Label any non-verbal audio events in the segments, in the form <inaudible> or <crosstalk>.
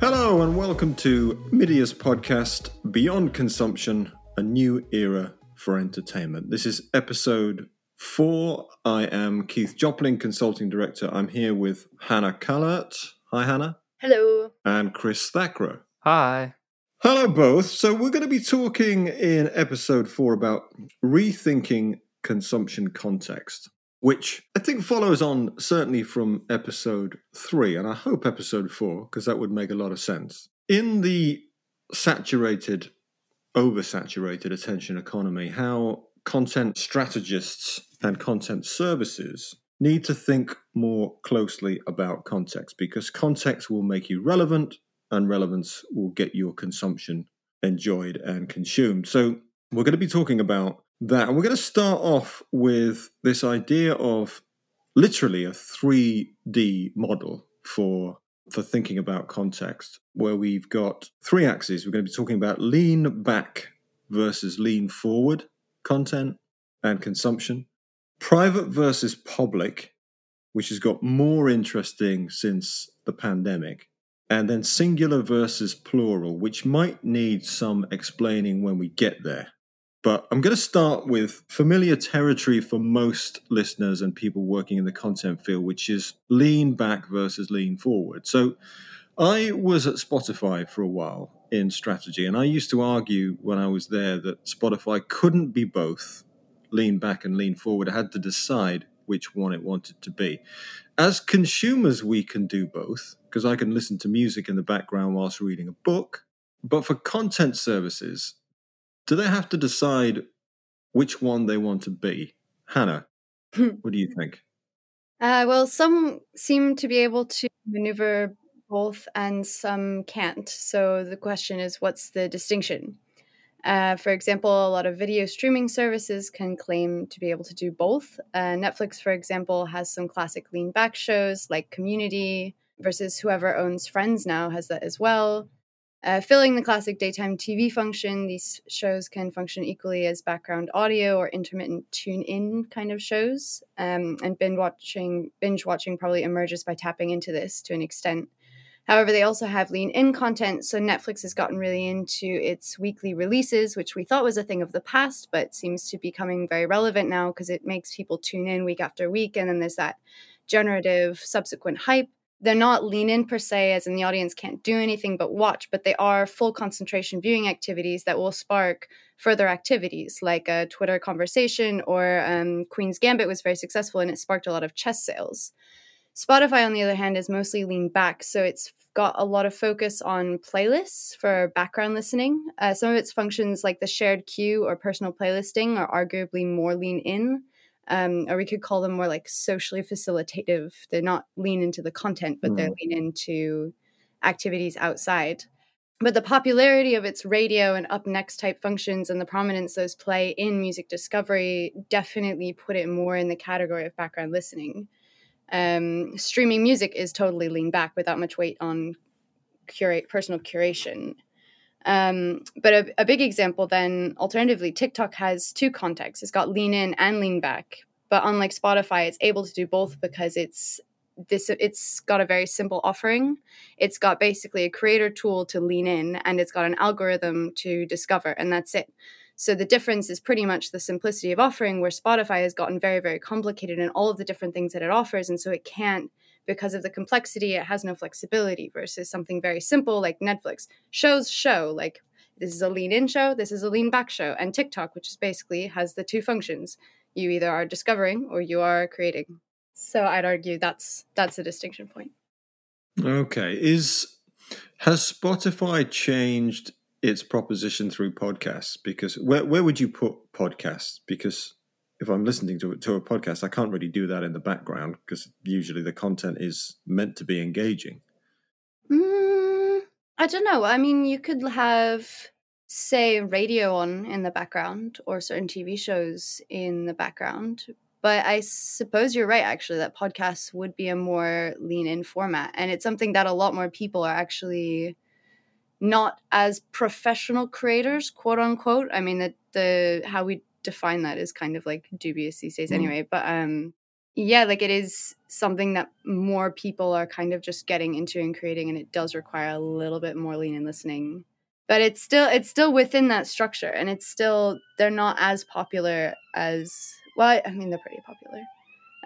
Hello, and welcome to MIDiA's podcast, Beyond Consumption A New Era for Entertainment. This is episode four. I am Keith Jopling, Consulting Director. I'm here with Hanna Kahlert. Hi, Hanna. Hello. And Kriss Thakrar. Hi. Hello, both. So, we're going to be talking in episode four about rethinking consumption context which I think follows on certainly from episode three, and I hope episode four, because that would make a lot of sense. In the saturated, oversaturated attention economy, how content strategists and content services need to think more closely about context because context will make you relevant and relevance will get your consumption enjoyed and consumed. So, we're going to be talking about that. And we're going to start off with this idea of literally a 3D model for for thinking about context, where we've got three axes. We're going to be talking about lean back versus lean forward content and consumption, private versus public, which has got more interesting since the pandemic, and then singular versus plural, which might need some explaining when we get there. But I'm going to start with familiar territory for most listeners and people working in the content field, which is lean back versus lean forward. So I was at Spotify for a while in strategy, and I used to argue when I was there that Spotify couldn't be both lean back and lean forward. It had to decide which one it wanted to be. As consumers, we can do both because I can listen to music in the background whilst reading a book. But for content services, do they have to decide which one they want to be? Hanna, what do you think? Uh, well, some seem to be able to maneuver both and some can't. So the question is what's the distinction? Uh, for example, a lot of video streaming services can claim to be able to do both. Uh, Netflix, for example, has some classic lean back shows like Community versus whoever owns Friends now has that as well. Uh, filling the classic daytime TV function, these shows can function equally as background audio or intermittent tune-in kind of shows. Um, and binge watching, binge watching probably emerges by tapping into this to an extent. However, they also have lean-in content, so Netflix has gotten really into its weekly releases, which we thought was a thing of the past, but seems to be becoming very relevant now because it makes people tune in week after week, and then there's that generative subsequent hype they're not lean in per se, as in the audience can't do anything but watch, but they are full concentration viewing activities that will spark further activities like a Twitter conversation or um, Queen's Gambit was very successful and it sparked a lot of chess sales. Spotify, on the other hand, is mostly lean back, so it's got a lot of focus on playlists for background listening. Uh, some of its functions, like the shared queue or personal playlisting, are arguably more lean in um, or we could call them more like socially facilitative. They're not lean into the content, but mm. they're lean into activities outside. But the popularity of its radio and up next type functions and the prominence those play in music discovery definitely put it more in the category of background listening. Um, streaming music is totally lean back without much weight on curate personal curation. Um, but a, a big example then, alternatively, TikTok has two contexts. It's got lean in and lean back. But unlike Spotify, it's able to do both because it's this it's got a very simple offering. It's got basically a creator tool to lean in and it's got an algorithm to discover and that's it. So the difference is pretty much the simplicity of offering where Spotify has gotten very very complicated in all of the different things that it offers and so it can't because of the complexity, it has no flexibility versus something very simple like Netflix. Shows show, like this is a lean in show, this is a lean back show. And TikTok, which is basically has the two functions. You either are discovering or you are creating. So I'd argue that's that's a distinction point. Okay. Is has Spotify changed its proposition through podcasts? Because where where would you put podcasts? Because if I'm listening to to a podcast, I can't really do that in the background because usually the content is meant to be engaging. Mm, I don't know. I mean, you could have say radio on in the background or certain TV shows in the background. But I suppose you're right, actually, that podcasts would be a more lean in format. And it's something that a lot more people are actually not as professional creators, quote unquote. I mean, the how we define that as kind of like dubious these days mm. anyway but um yeah, like it is something that more people are kind of just getting into and creating, and it does require a little bit more lean and listening. But it's still it's still within that structure, and it's still they're not as popular as well. I mean, they're pretty popular,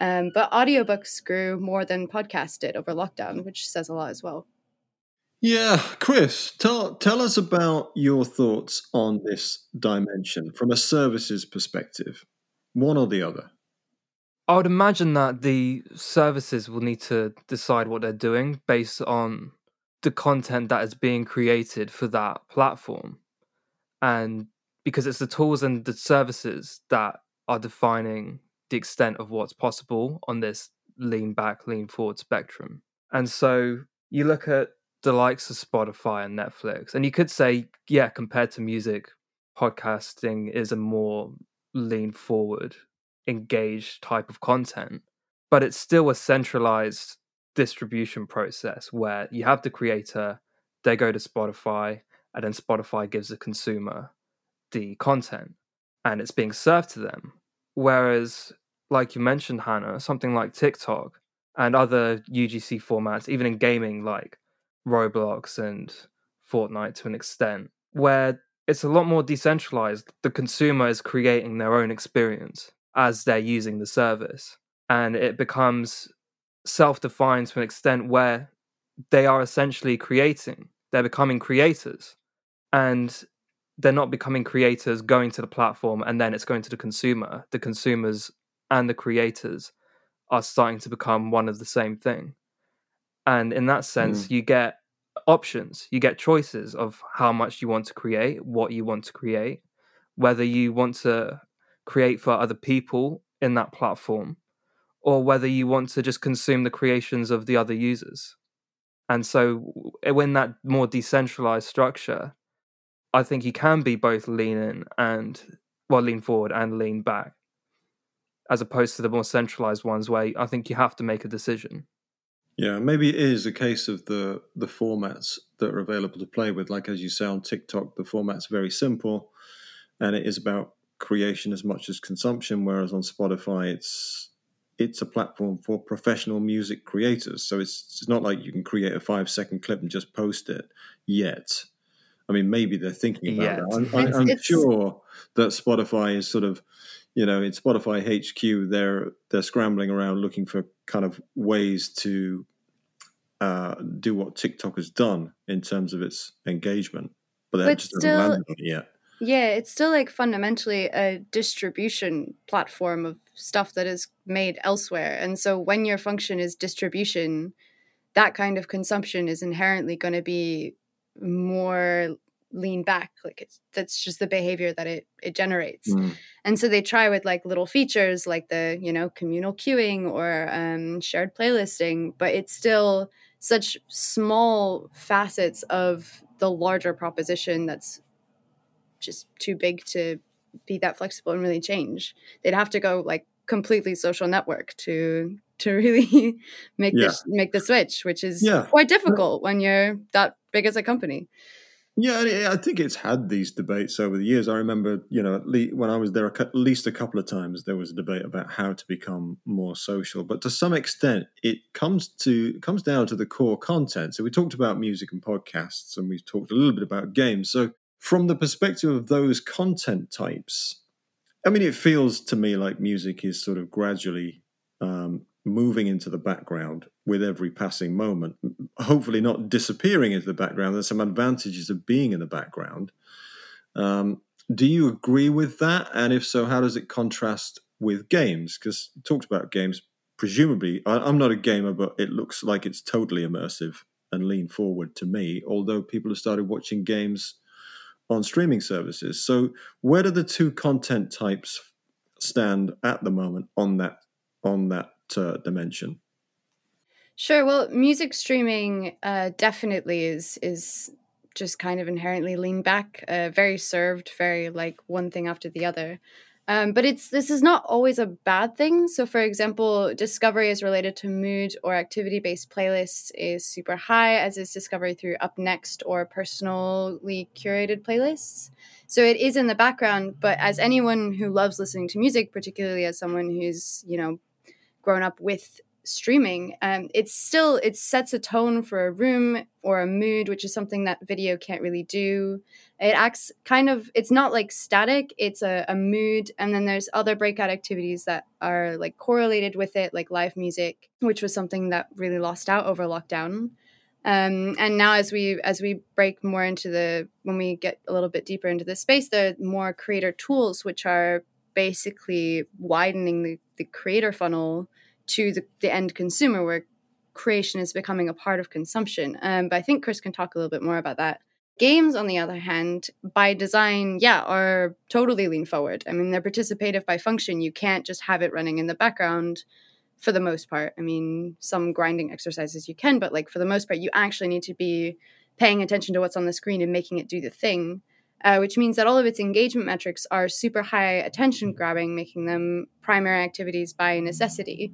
um, but audiobooks grew more than podcasts did over lockdown, which says a lot as well. Yeah, Kriss, tell tell us about your thoughts on this dimension from a services perspective, one or the other. I would imagine that the services will need to decide what they're doing based on the content that is being created for that platform. And because it's the tools and the services that are defining the extent of what's possible on this lean back, lean forward spectrum. And so you look at the likes of Spotify and Netflix, and you could say, yeah, compared to music, podcasting is a more lean forward engaged type of content, but it's still a centralized distribution process where you have the creator, they go to Spotify, and then Spotify gives the consumer the content and it's being served to them. Whereas, like you mentioned, Hanna, something like TikTok and other UGC formats, even in gaming like Roblox and Fortnite to an extent, where it's a lot more decentralized. The consumer is creating their own experience as they're using the service. And it becomes self defined to an extent where they are essentially creating, they're becoming creators. And they're not becoming creators going to the platform and then it's going to the consumer. The consumers and the creators are starting to become one of the same thing. And in that sense, mm. you get options, you get choices of how much you want to create, what you want to create, whether you want to create for other people in that platform or whether you want to just consume the creations of the other users. And so, in that more decentralized structure, I think you can be both lean in and, well, lean forward and lean back, as opposed to the more centralized ones where I think you have to make a decision. Yeah, maybe it is a case of the the formats that are available to play with. Like as you say on TikTok, the format's very simple, and it is about creation as much as consumption. Whereas on Spotify, it's it's a platform for professional music creators. So it's, it's not like you can create a five second clip and just post it yet. I mean, maybe they're thinking about that. I'm, it's, I'm it's, sure that Spotify is sort of, you know, in Spotify HQ, they're they're scrambling around looking for kind of ways to uh, do what TikTok has done in terms of its engagement, but they just still, haven't landed on it yet. Yeah, it's still like fundamentally a distribution platform of stuff that is made elsewhere. And so when your function is distribution, that kind of consumption is inherently going to be more lean back like it's that's just the behavior that it it generates mm. and so they try with like little features like the you know communal queuing or um, shared playlisting but it's still such small facets of the larger proposition that's just too big to be that flexible and really change. They'd have to go like completely social network to to <laughs> really make yeah. the make the switch, which is yeah. quite difficult when you're that big as a company. Yeah, I think it's had these debates over the years. I remember, you know, at least when I was there at least a couple of times, there was a debate about how to become more social. But to some extent, it comes to comes down to the core content. So we talked about music and podcasts, and we've talked a little bit about games. So from the perspective of those content types, I mean, it feels to me like music is sort of gradually um, moving into the background with every passing moment. Hopefully, not disappearing into the background. There's some advantages of being in the background. Um, do you agree with that? And if so, how does it contrast with games? Because talked about games. Presumably, I, am not a gamer, but it looks like it's totally immersive and lean forward to me. Although people have started watching games on streaming services. So where do the two content types stand at the moment on that on that dimension? Sure. Well, music streaming uh, definitely is is just kind of inherently lean back, uh, very served, very like one thing after the other. Um, but it's this is not always a bad thing. So, for example, discovery is related to mood or activity based playlists is super high, as is discovery through Up Next or personally curated playlists. So it is in the background, but as anyone who loves listening to music, particularly as someone who's you know grown up with streaming um, it's still it sets a tone for a room or a mood which is something that video can't really do. It acts kind of it's not like static it's a, a mood and then there's other breakout activities that are like correlated with it like live music which was something that really lost out over lockdown. Um, and now as we as we break more into the when we get a little bit deeper into the space there are more creator tools which are basically widening the, the creator funnel to the, the end consumer where creation is becoming a part of consumption. Um, but I think Kriss can talk a little bit more about that. Games, on the other hand, by design, yeah, are totally lean forward. I mean, they're participative by function. You can't just have it running in the background for the most part. I mean, some grinding exercises you can, but like for the most part, you actually need to be paying attention to what's on the screen and making it do the thing. Uh, which means that all of its engagement metrics are super high attention grabbing, making them primary activities by necessity.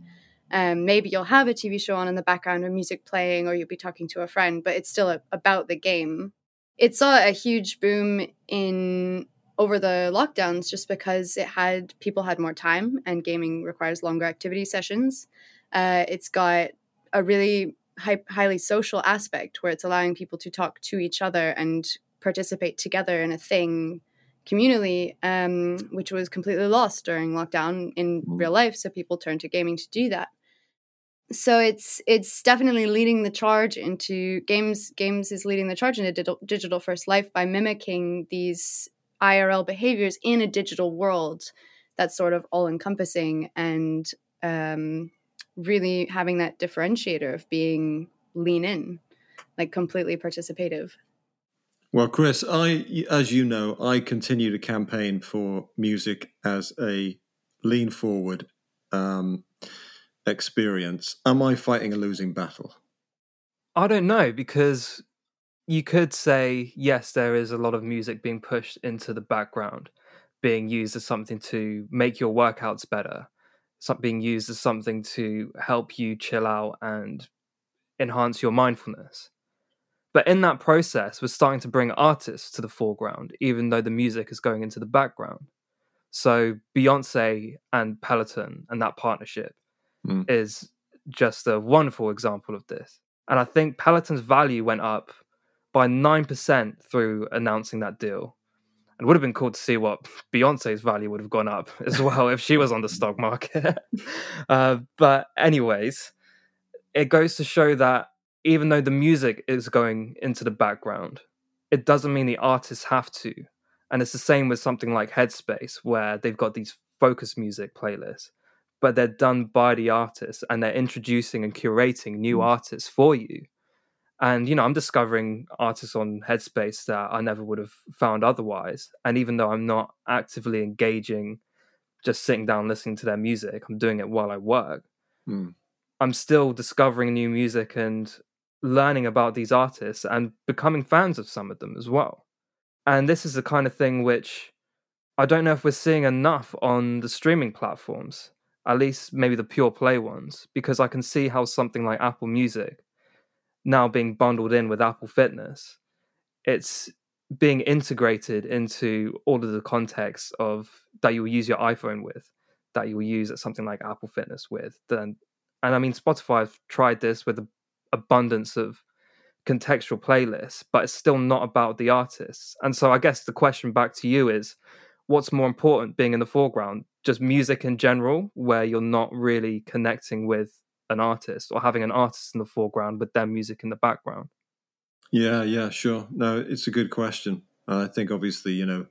Um, maybe you'll have a TV show on in the background or music playing, or you'll be talking to a friend, but it's still a, about the game. It saw a huge boom in over the lockdowns just because it had people had more time and gaming requires longer activity sessions. Uh, it's got a really high, highly social aspect where it's allowing people to talk to each other and participate together in a thing communally, um, which was completely lost during lockdown in mm. real life. So people turned to gaming to do that so it's it's definitely leading the charge into games games is leading the charge into digital, digital first life by mimicking these irl behaviors in a digital world that's sort of all encompassing and um, really having that differentiator of being lean in like completely participative well kriss i as you know i continue to campaign for music as a lean forward um, experience, am I fighting a losing battle? I don't know because you could say yes, there is a lot of music being pushed into the background, being used as something to make your workouts better, being used as something to help you chill out and enhance your mindfulness. But in that process, we're starting to bring artists to the foreground, even though the music is going into the background. So Beyonce and Peloton and that partnership mm. is just a wonderful example of this. And I think Peloton's value went up by 9% through announcing that deal. And it would have been cool to see what Beyonce's value would have gone up as <laughs> well if she was on the stock market. <laughs> uh, but, anyways, it goes to show that even though the music is going into the background, it doesn't mean the artists have to. And it's the same with something like Headspace, where they've got these focus music playlists but they're done by the artists and they're introducing and curating new mm. artists for you. And you know, I'm discovering artists on Headspace that I never would have found otherwise. And even though I'm not actively engaging, just sitting down listening to their music, I'm doing it while I work. Mm. I'm still discovering new music and learning about these artists and becoming fans of some of them as well. And this is the kind of thing which I don't know if we're seeing enough on the streaming platforms at least maybe the pure play ones, because I can see how something like Apple Music now being bundled in with Apple Fitness, it's being integrated into all of the context of that you will use your iPhone with, that you will use at something like Apple Fitness with. Then, and I mean, Spotify have tried this with an abundance of contextual playlists, but it's still not about the artists. And so, I guess the question back to you is, what's more important, being in the foreground, just music in general, where you're not really connecting with an artist or having an artist in the foreground with their music in the background? Yeah, yeah, sure. No, it's a good question. I think obviously, you know,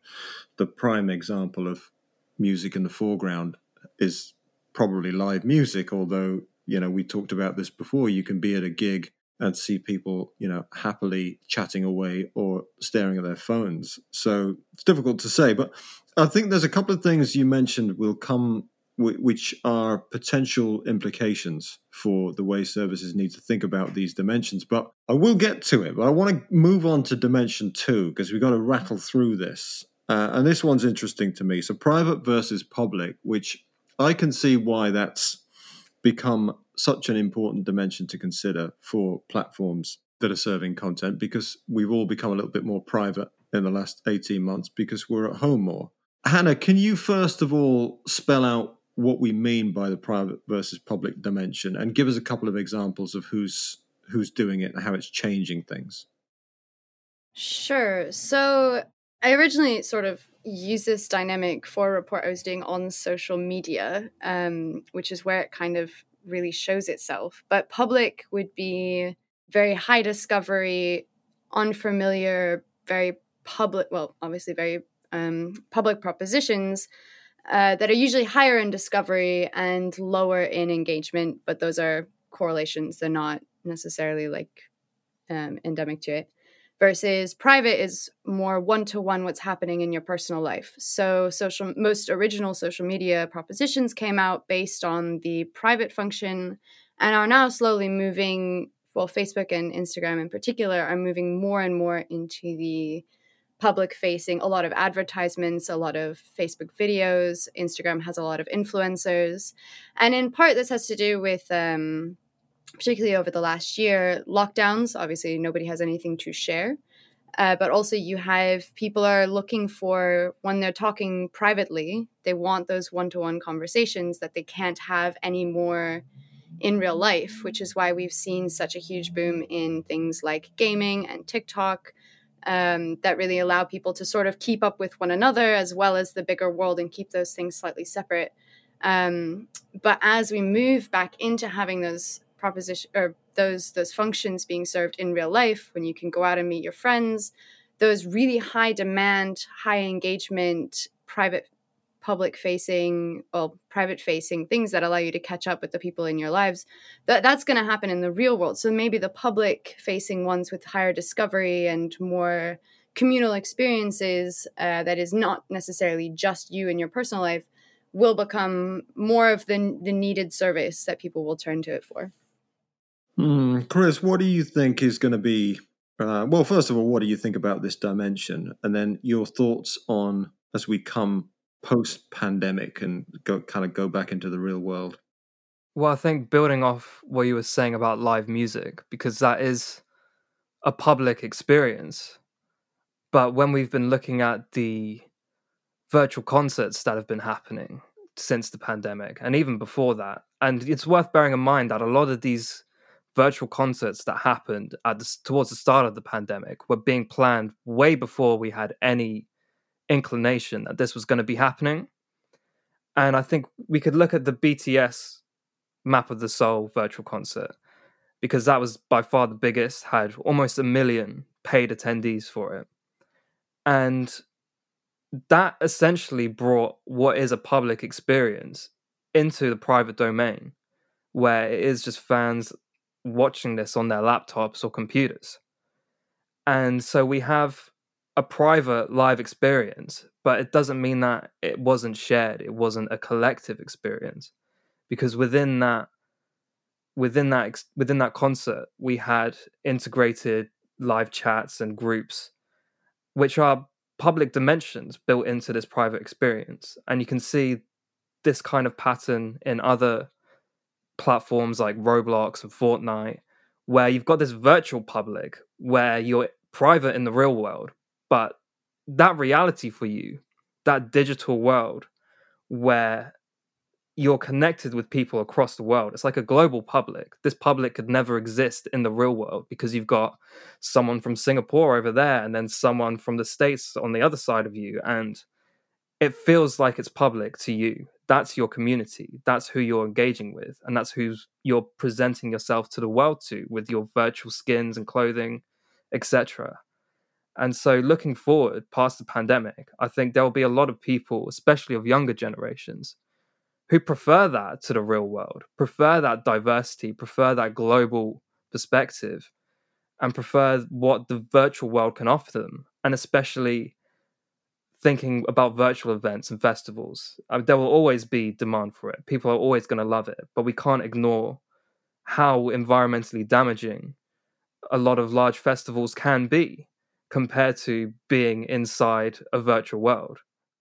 the prime example of music in the foreground is probably live music, although, you know, we talked about this before. You can be at a gig and see people, you know, happily chatting away or staring at their phones. So it's difficult to say, but I think there's a couple of things you mentioned will come, which are potential implications for the way services need to think about these dimensions. But I will get to it. But I want to move on to dimension two because we've got to rattle through this. Uh, and this one's interesting to me. So private versus public, which I can see why that's become such an important dimension to consider for platforms that are serving content because we've all become a little bit more private in the last 18 months because we're at home more. Hanna, can you first of all spell out what we mean by the private versus public dimension and give us a couple of examples of who's who's doing it and how it's changing things. Sure. So I originally sort of used this dynamic for a report I was doing on social media, um, which is where it kind of really shows itself. But public would be very high discovery, unfamiliar, very public, well, obviously very um, public propositions uh, that are usually higher in discovery and lower in engagement, but those are correlations. They're not necessarily like um, endemic to it. Versus private is more one to one what's happening in your personal life. So social most original social media propositions came out based on the private function and are now slowly moving well Facebook and Instagram in particular are moving more and more into the public facing a lot of advertisements a lot of facebook videos instagram has a lot of influencers and in part this has to do with um, particularly over the last year, lockdowns. Obviously, nobody has anything to share. Uh, but also, you have people are looking for when they're talking privately, they want those one to one conversations that they can't have anymore in real life, which is why we've seen such a huge boom in things like gaming and TikTok um, that really allow people to sort of keep up with one another as well as the bigger world and keep those things slightly separate. Um, but as we move back into having those proposition or those those functions being served in real life when you can go out and meet your friends those really high demand high engagement private public facing well private facing things that allow you to catch up with the people in your lives that that's going to happen in the real world. So maybe the public facing ones with higher discovery and more communal experiences uh, that is not necessarily just you in your personal life will become more of the, the needed service that people will turn to it for Mm, Kriss, what do you think is going to be? Uh, well, first of all, what do you think about this dimension, and then your thoughts on as we come post pandemic and go kind of go back into the real world. Well, I think building off what you were saying about live music, because that is a public experience. But when we've been looking at the virtual concerts that have been happening since the pandemic, and even before that, and it's worth bearing in mind that a lot of these virtual concerts that happened at the, towards the start of the pandemic were being planned way before we had any inclination that this was going to be happening. And I think we could look at the BTS Map of the Soul virtual concert because that was by far the biggest, had almost a million paid attendees for it. And that essentially brought what is a public experience into the private domain where it is just fans watching this on their laptops or computers. And so we have a private live experience, but it doesn't mean that it wasn't shared, it wasn't a collective experience. Because within that within that within that concert, we had integrated live chats and groups which are public dimensions built into this private experience. And you can see this kind of pattern in other platforms like Roblox and Fortnite, where you've got this virtual public where you're private in the real world, but that reality for you, that digital world where you're connected with people across the world. It's like a global public. This public could never exist in the real world because you've got someone from Singapore over there and then someone from the States on the other side of you. And it feels like it's public to you that's your community that's who you're engaging with and that's who you're presenting yourself to the world to with your virtual skins and clothing etc and so looking forward past the pandemic i think there will be a lot of people especially of younger generations who prefer that to the real world prefer that diversity prefer that global perspective and prefer what the virtual world can offer them and especially thinking about virtual events and festivals, I uh, mean, there will always be demand for it. People are always going to love it, but we can't ignore how environmentally damaging a lot of large festivals can be compared to being inside a virtual world.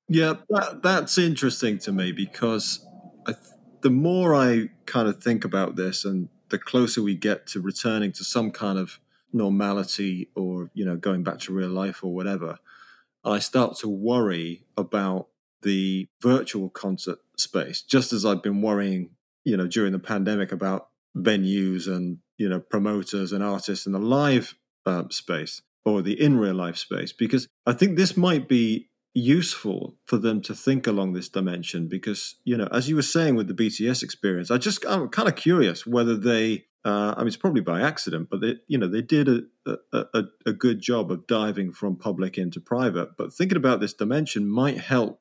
Yeah, that, that's interesting to me because th- the more I kind of think about this and the closer we get to returning to some kind of normality or, you know, going back to real life or whatever, I start to worry about the virtual concert space, just as I've been worrying, you know, during the pandemic about venues and you know promoters and artists in the live uh, space or the in real life space, because I think this might be useful for them to think along this dimension because you know as you were saying with the bts experience i just i'm kind of curious whether they uh, i mean it's probably by accident but they you know they did a, a, a, good job of diving from public into private. But thinking about this dimension might help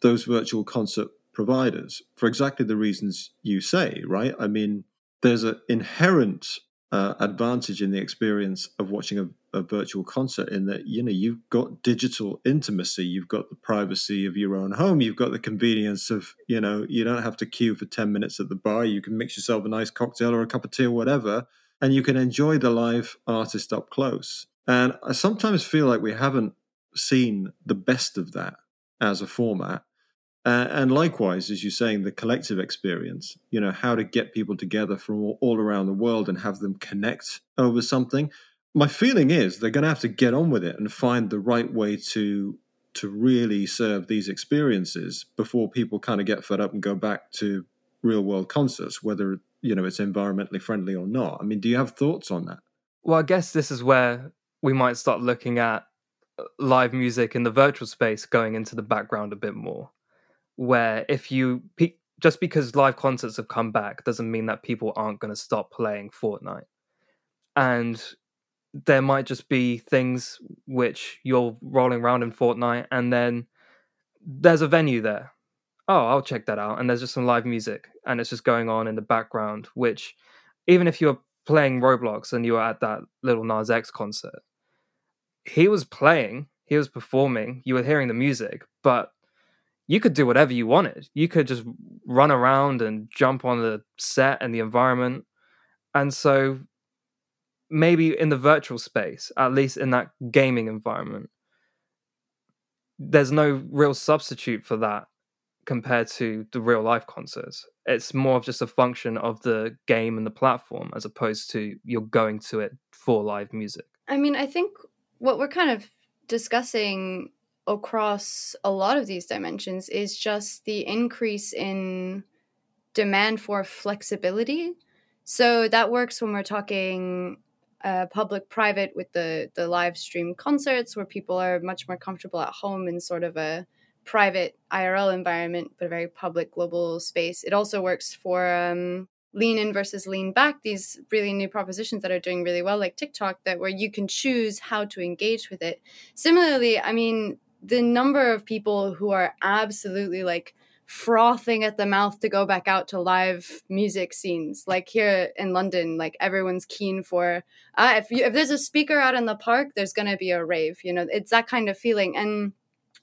those virtual concert providers for exactly the reasons you say right? I mean there's an inherent uh, advantage in the experience of watching a a virtual concert in that you know you've got digital intimacy. You've got the privacy of your own home. You've got the convenience of you know you don't have to queue for 10 minutes at the bar. You can mix yourself a nice cocktail or a cup of tea or whatever and you can enjoy the live artist up close. And i sometimes feel like we haven't seen the best of that as a format. And likewise, as you're saying, the collective experience, you know, how to get people together from all around the world and have them connect over something my feeling is they're going to have to get on with it and find the right way to to really serve these experiences before people kind of get fed up and go back to real world concerts whether you know it's environmentally friendly or not. I mean do you have thoughts on that? Well i guess this is where we might start looking at uh, live music in the virtual space going into the background a bit more where if you just because live concerts have come back doesn't mean that people aren't going to stop playing fortnite. And there might just be things which you're rolling around in Fortnite and then there's a venue there. Oh, I'll check that out. And there's just some live music and it's just going on in the background, which even if you're playing Roblox and you were at that Lil Nas X concert, he was playing, he was performing, you were hearing the music, but you could do whatever you wanted. You could just run around and jump on the set and the environment. And so maybe in the virtual space, at least in that gaming environment, there's no real substitute for that compared to the real life concerts. It's more of just a function of the game and the platform as opposed to you're going to it for live music. I mean, I think what we're kind of discussing across a lot of these dimensions is just the increase in demand for flexibility. So that works when we're talking uh, public private with the the live stream concerts where people are much more comfortable at home in sort of a private IRL environment, but a very public global space. It also works for um, lean in versus lean back. These really new propositions that are doing really well, like TikTok, that where you can choose how to engage with it. Similarly, I mean, the number of people who are absolutely like frothing at the mouth to go back out to live music scenes. Like here in London, like everyone's keen for uh, if you, if there's a speaker out in the park, there's gonna be a rave. You know, it's that kind of feeling. And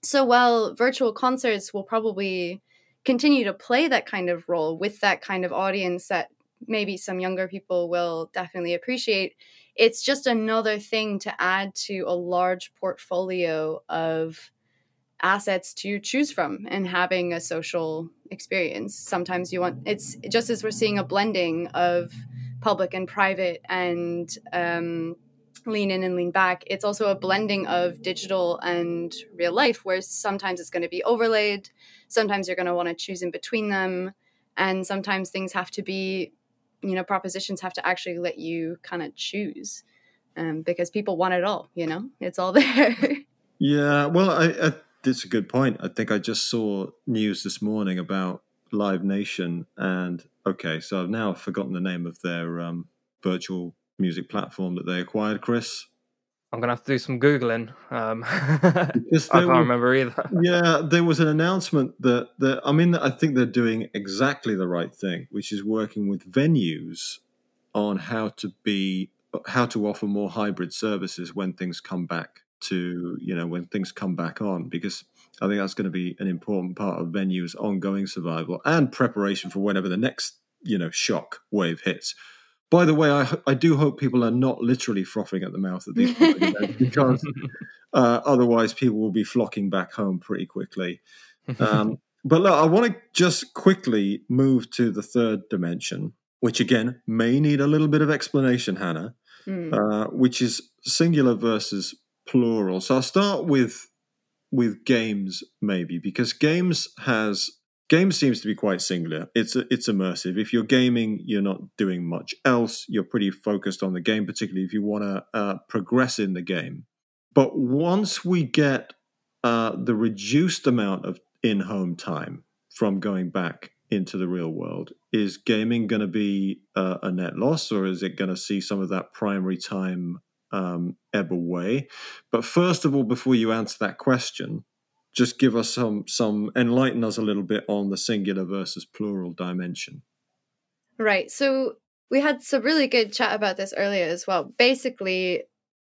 so while virtual concerts will probably continue to play that kind of role with that kind of audience that maybe some younger people will definitely appreciate it's just another thing to add to a large portfolio of assets to choose from and having a social experience. Sometimes you want it's just as we're seeing a blending of public and private and um, lean in and lean back. It's also a blending of digital and real life, where sometimes it's going to be overlaid, sometimes you're going to want to choose in between them, and sometimes things have to be, you know, propositions have to actually let you kind of choose. Um, because people want it all, you know, it's all <laughs> there. yeah, well, I, I that's a good point. I think I just saw news this morning about Live Nation, and okay, so I've now forgotten the name of their um, virtual music platform that they acquired. Kriss, I'm gonna have to do some googling. Um, <laughs> I can't remember either. yeah, there was an announcement that that I mean, I think they're doing exactly the right thing, which is working with venues on how to be how to offer more hybrid services when things come back to you know when things come back on because I think that's going to be an important part of venues' ongoing survival and preparation for whenever the next you know shock wave hits. By the way, I, I do hope people are not literally frothing at the mouth at these <laughs> events because uh, otherwise people will be flocking back home pretty quickly. Um, <laughs> but look, I want to just quickly move to the third dimension, which again may need a little bit of explanation, Hanna, mm. uh, which is singular versus plural. So I'll start with with games maybe because games has games seems to be quite singular. It's it's immersive. If you're gaming, you're not doing much else. You're pretty focused on the game, particularly if you want to uh, progress in the game. But once we get uh, the reduced amount of in-home time from going back into the real world, is gaming going to be uh, a net loss, or is it going to see some of that primary time um, ebb away? But first of all, before you answer that question, just give us some some enlighten us a little bit on the singular versus plural dimension. Right. So we had some really good chat about this earlier as well. Basically,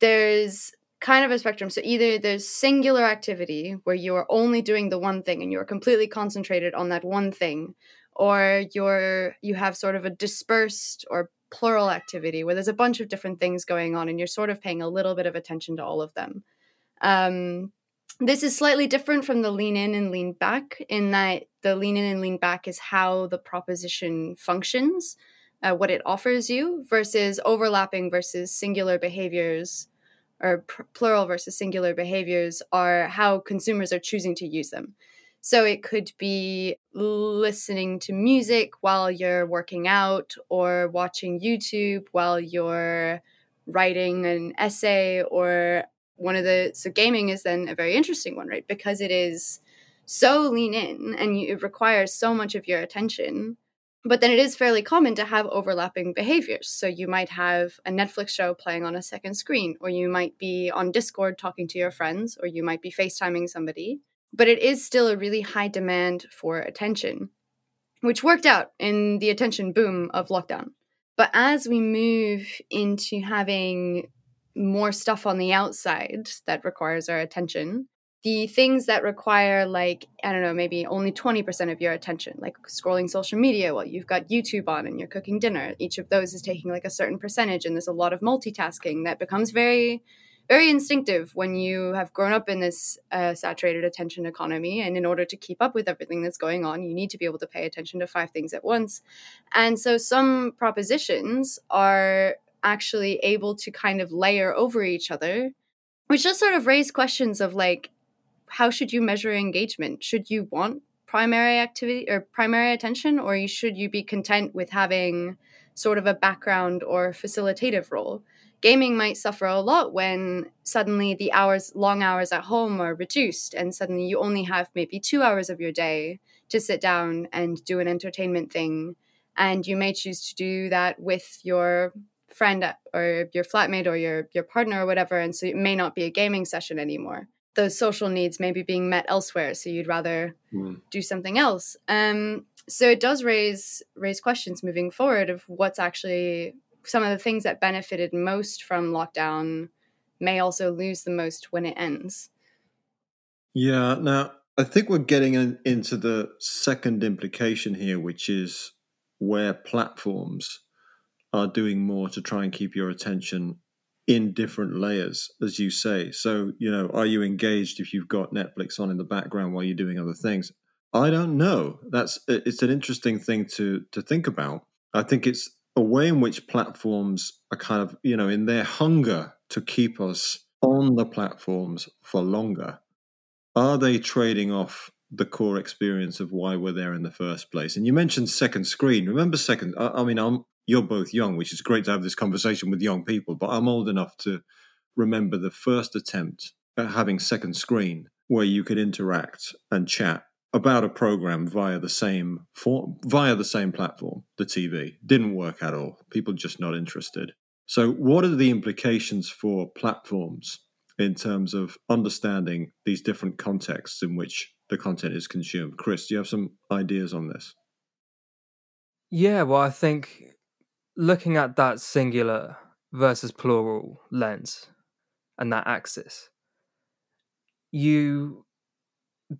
there's kind of a spectrum. So either there's singular activity where you are only doing the one thing and you're completely concentrated on that one thing, or you're you have sort of a dispersed or plural activity where there's a bunch of different things going on and you're sort of paying a little bit of attention to all of them. Um, this is slightly different from the lean in and lean back in that the lean in and lean back is how the proposition functions, uh, what it offers you, versus overlapping versus singular behaviors or pr- plural versus singular behaviors are how consumers are choosing to use them. So it could be listening to music while you're working out or watching YouTube while you're writing an essay or one of the so gaming is then a very interesting one right? Because it is so lean in and you, it requires so much of your attention but then it is fairly common to have overlapping behaviors. So you might have a netflix show playing on a second screen or you might be on discord talking to your friends or you might be facetiming somebody but it is still a really high demand for attention which worked out in the attention boom of lockdown but as we move into having more stuff on the outside that requires our attention. The things that require, like, I don't know, maybe only 20% of your attention, like scrolling social media while you've got YouTube on and you're cooking dinner, each of those is taking like a certain percentage. And there's a lot of multitasking that becomes very, very instinctive when you have grown up in this uh, saturated attention economy. And in order to keep up with everything that's going on, you need to be able to pay attention to five things at once. And so some propositions are actually able to kind of layer over each other, which just sort of raise questions of like, how should you measure engagement? Should you want primary activity or primary attention, or should you be content with having sort of a background or facilitative role? Gaming might suffer a lot when suddenly the hours, long hours at home are reduced, and suddenly you only have maybe two hours of your day to sit down and do an entertainment thing. And you may choose to do that with your friend or your flatmate or your your partner or whatever and so it may not be a gaming session anymore those social needs may be being met elsewhere so you'd rather mm. do something else um so it does raise raise questions moving forward of what's actually some of the things that benefited most from lockdown may also lose the most when it ends yeah now i think we're getting in, into the second implication here which is where platforms are doing more to try and keep your attention in different layers, as you say. So, you know, are you engaged if you've got Netflix on in the background while you're doing other things? I don't know. That's it's an interesting thing to to think about. I think it's a way in which platforms are kind of, you know, in their hunger to keep us on the platforms for longer. Are they trading off the core experience of why we're there in the first place? And you mentioned second screen. Remember second? I, I mean, I'm you're both young, which is great to have this conversation with young people, but I'm old enough to remember the first attempt at having second screen where you could interact and chat about a program via the same form, via the same platform, the TV. Didn't work at all. People just not interested. So, what are the implications for platforms in terms of understanding these different contexts in which the content is consumed? Kriss, do you have some ideas on this? Yeah, well, I think looking at that singular versus plural lens and that axis, you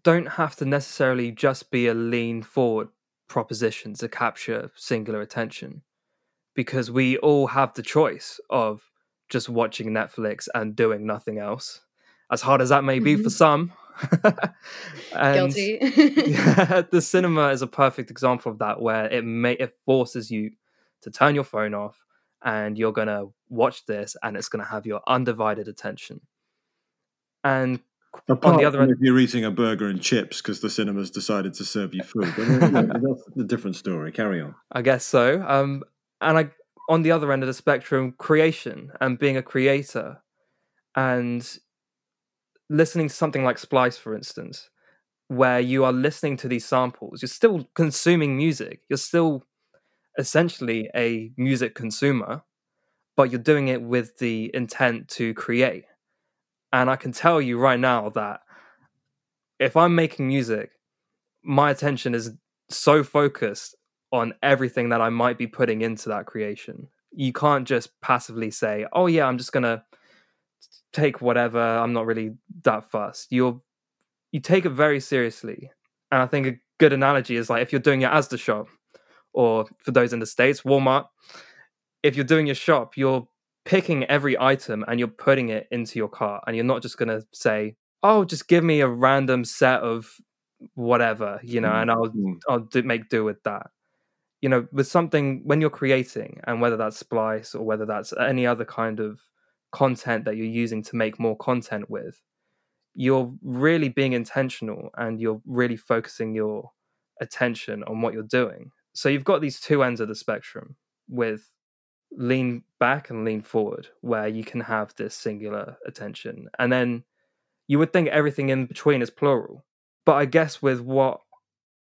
don't have to necessarily just be a lean forward proposition to capture singular attention because we all have the choice of just watching Netflix and doing nothing else. As hard as that may be mm-hmm. for some. <laughs> Guilty. <laughs> yeah, the cinema is a perfect example of that where it may it forces you to turn your phone off and you're going to watch this and it's going to have your undivided attention. And Apart on the other end, if you're eating a burger and chips because the cinemas decided to serve you food. But, <laughs> that's a different story. Carry on. I guess so. Um, and I, on the other end of the spectrum, creation and being a creator, and listening to something like Splice, for instance, where you are listening to these samples, you're still consuming music. You're still essentially a music consumer, but you're doing it with the intent to create. And I can tell you right now that if I'm making music, my attention is so focused on everything that I might be putting into that creation. You can't just passively say, "Oh yeah, I'm just going to take whatever. I'm not really that fussed." You're you take it very seriously. And I think a good analogy is like if you're doing your Asda shop or for those in the states, Walmart, if you're doing your shop, you're picking every item and you're putting it into your cart and you're not just going to say, "Oh, just give me a random set of whatever," you know, and I'll Mm. I'll do, make do with that. You know, with something when you're creating, and whether that's Splice or whether that's any other kind of content that you're using to make more content with, you're really being intentional and you're really focusing your attention on what you're doing. So you've got these two ends of the spectrum with lean back and lean forward, where you can have this singular attention. And then you would think everything in between is plural. But I guess with what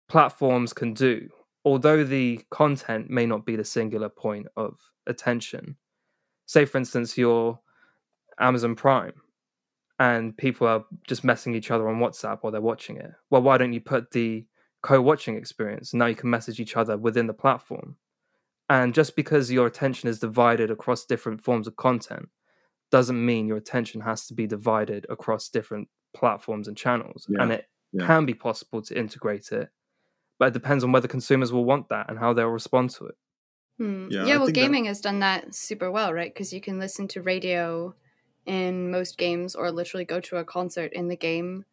platforms can do, although the content may not be the singular point of attention, say for instance, you're Amazon Prime and people are just messing each other on WhatsApp while they're watching it. Well, why don't you put the co watching experience? Now you can message each other within the platform. And just because your attention is divided across different forms of content doesn't mean your attention has to be divided across different platforms and channels. Yeah, And it yeah. can be possible to integrate it, but it depends on whether consumers will want that and how they'll respond to it. Hmm. Yeah, Yeah, well, think that- gaming has done that super well, right? Because you can listen to radio in most games or literally go to a concert in the game.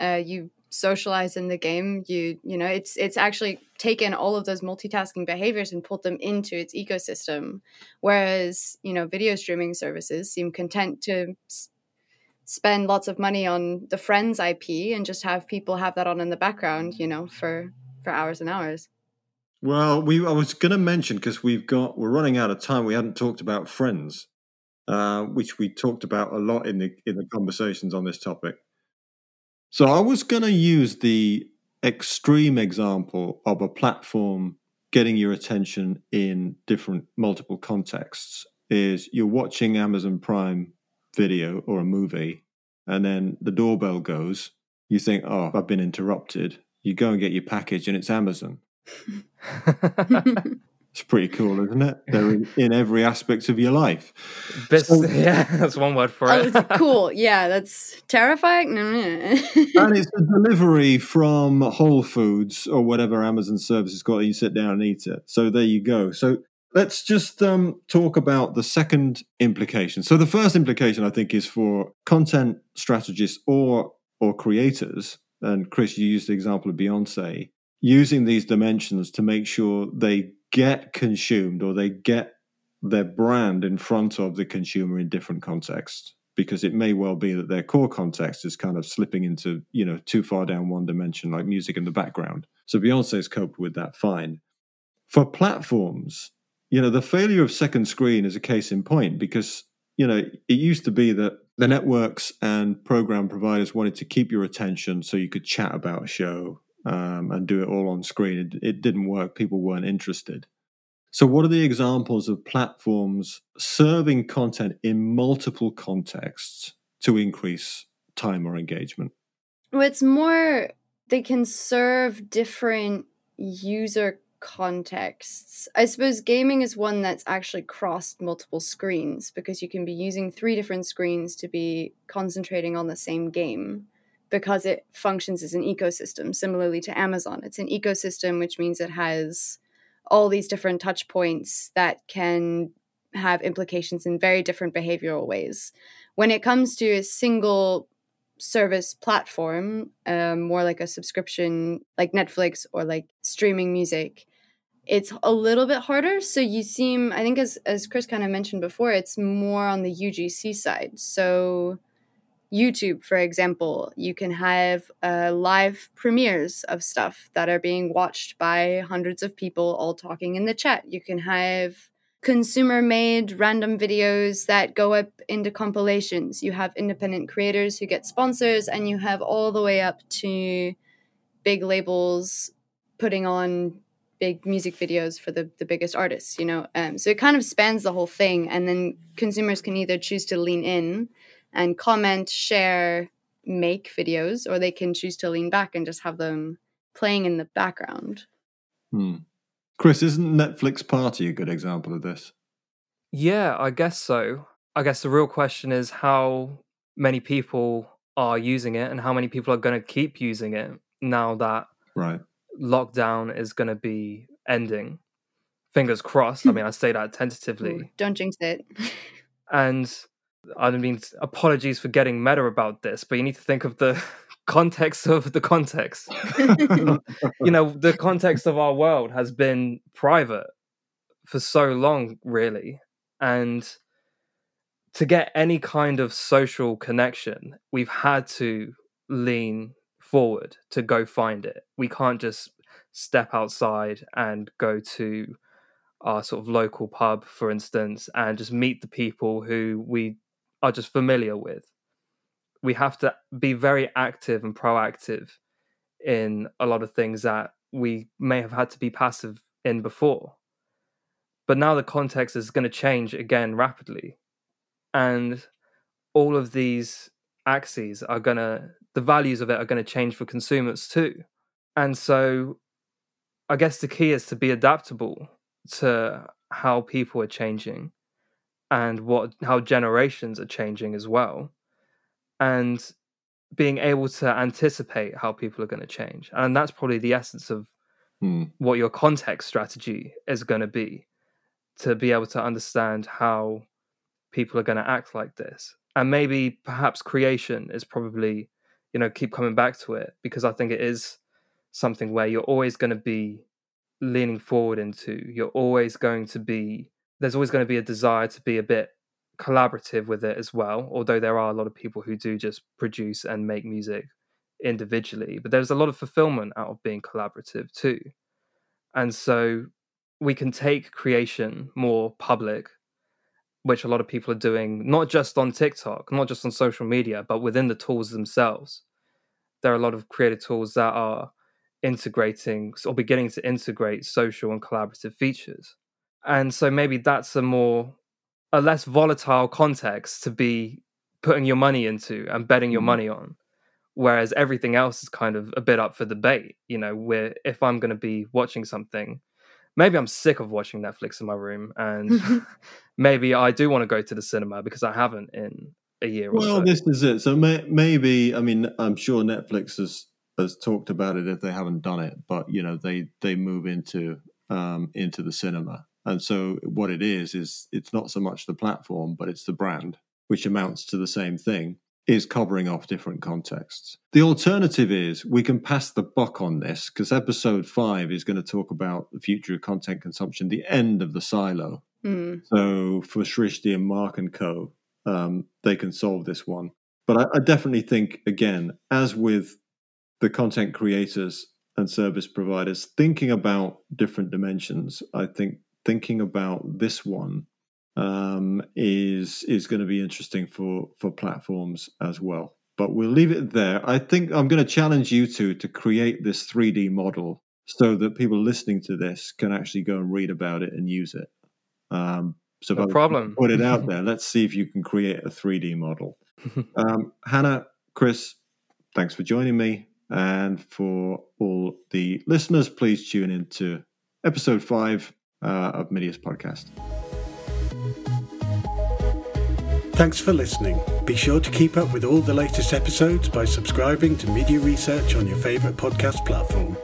Uh, you socialize in the game. You you know it's it's actually taken all of those multitasking behaviors and pulled them into its ecosystem. Whereas you know video streaming services seem content to s- spend lots of money on the Friends IP and just have people have that on in the background, you know, for for hours and hours. Well, we I was going to mention because we've got we're running out of time. We hadn't talked about friends, uh, which we talked about a lot in the in the conversations on this topic. So I was going to use the extreme example of a platform getting your attention in different multiple contexts. Is you're watching Amazon Prime video or a movie, and then the doorbell goes. You think, "Oh, I've been interrupted." You go and get your package, and it's Amazon. <laughs> <laughs> It's pretty cool, isn't it? They're in, in every aspect of your life. Bis- So- <laughs> yeah, that's one word for Oh, it. it's <laughs> cool. Yeah, that's terrifying. No, no, no. and it's a delivery from Whole Foods or whatever Amazon service has got, and you sit down and eat it. So there you go. So let's just um, talk about the second implication. So the first implication, I think, is for content strategists or or creators. And Kriss, you used the example of Beyonce using these dimensions to make sure they get consumed or they get their brand in front of the consumer in different contexts because it may well be that their core context is kind of slipping into you know too far down one dimension like music in the background. So beyonce's coped with that fine. For platforms you know the failure of second screen is a case in point because you know it used to be that the networks and program providers wanted to keep your attention so you could chat about a show um, and do it all on screen it, it didn't work people weren't interested so, what are the examples of platforms serving content in multiple contexts to increase time or engagement? well, it's more they can serve different user contexts. I suppose gaming is one that's actually crossed multiple screens because you can be using three different screens to be concentrating on the same game because it functions as an ecosystem. Similarly to Amazon, it's an ecosystem, which means it has all these different touch points that can have implications in very different behavioral ways. When it comes to a single service platform, um, more like a subscription, like Netflix or like streaming music, it's a little bit harder. So you seem, I think, as as Kriss kind of mentioned before, it's more on the UGC side. So YouTube, for example, you can have uh, live premieres of stuff that are being watched by hundreds of people all talking in the chat. You can have consumer made random videos that go up into compilations. You have independent creators who get sponsors, and you have all the way up to big labels putting on big music videos for the, the biggest artists, you know? Um, so it kind of spans the whole thing. And then consumers can either choose to lean in and comment, share, make videos, or they can choose to lean back and just have them playing in the background. Hmm. Kriss, isn't Netflix Party a good example of this? Yeah, I guess so. I guess the real question is how many people are using it and how many people are going to keep using it now that right lockdown is going to be ending. Fingers crossed. I mean, I say that tentatively. Ooh, don't jinx it. <laughs> and I mean, apologies for getting meta about this, but you need to think of the <laughs> context of the context. <laughs> you know, the context of our world has been private for so long, really. And to get any kind of social connection, we've had to lean forward to go find it. We can't just step outside and go to our sort of local pub, for instance, and just meet the people who we are just familiar with. We have to be very active and proactive in a lot of things that we may have had to be passive in before. But now the context is going to change again rapidly. And all of these axes are going to, the values of it are going to change for consumers too. And so I guess the key is to be adaptable to how people are changing and what how generations are changing as well and being able to anticipate how people are going to change and that's probably the essence of hmm. what your context strategy is going to be to be able to understand how people are going to act like this and maybe perhaps creation is probably you know keep coming back to it because i think it is something where you're always going to be leaning forward into you're always going to be there's always going to be a desire to be a bit collaborative with it as well although there are a lot of people who do just produce and make music individually but there's a lot of fulfillment out of being collaborative too. And so we can take creation more public which a lot of people are doing not just on TikTok not just on social media but within the tools themselves. There are a lot of creative tools that are integrating or beginning to integrate social and collaborative features and so maybe that's a more a less volatile context to be putting your money into and betting your mm. money on whereas everything else is kind of a bit up for debate you know where if i'm going to be watching something maybe i'm sick of watching netflix in my room and <laughs> <laughs> maybe i do want to go to the cinema because i haven't in a year well so. this is it so may, maybe i mean i'm sure netflix has has talked about it if they haven't done it but you know they they move into um into the cinema and so what it is is it's not so much the platform, but it's the brand, which amounts to the same thing, is covering off different contexts. The alternative is we can pass the buck on this because episode five is going to talk about the future of content consumption, the end of the silo. Mm. So for Srishti and Mark and Co, um, they can solve this one. But I, I definitely think, again, as with the content creators and service providers, thinking about different dimensions, I think thinking about this one um, is is going to be interesting for for platforms as well. But we'll leave it there. I think I'm going to challenge you two to create this 3D model so that people listening to this can actually go and read about it and use it. Um, so no problem. Put it out <laughs> there. Let's see if you can create a 3D model. <laughs> um, Hanna, Kriss, thanks for joining me. And for all the listeners, please tune into episode five uh, of MIDiA's podcast. Thanks for listening. Be sure to keep up with all the latest episodes by subscribing to MIDiA Research on your favourite podcast platform.